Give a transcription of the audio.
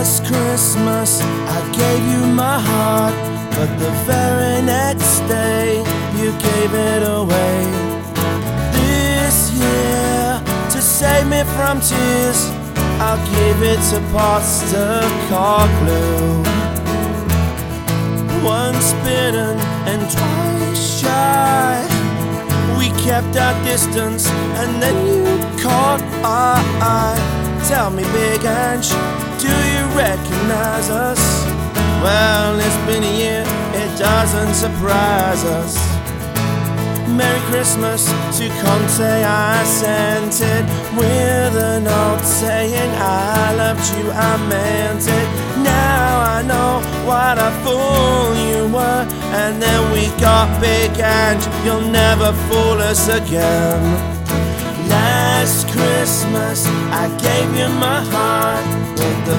Christmas, I gave you my heart, but the very next day, you gave it away. This year, to save me from tears, I'll give it to Pastor Cocklew. Once bitten and twice shy, we kept our distance, and then you caught our eye. Tell me, Big Ange, do you recognize us? Well, it's been a year, it doesn't surprise us. Merry Christmas to Conte, I sent it with a note saying I loved you, I meant it. Now I know what a fool you were, and then we got big and you'll never fool us again. Last Christmas, I gave you my heart, but the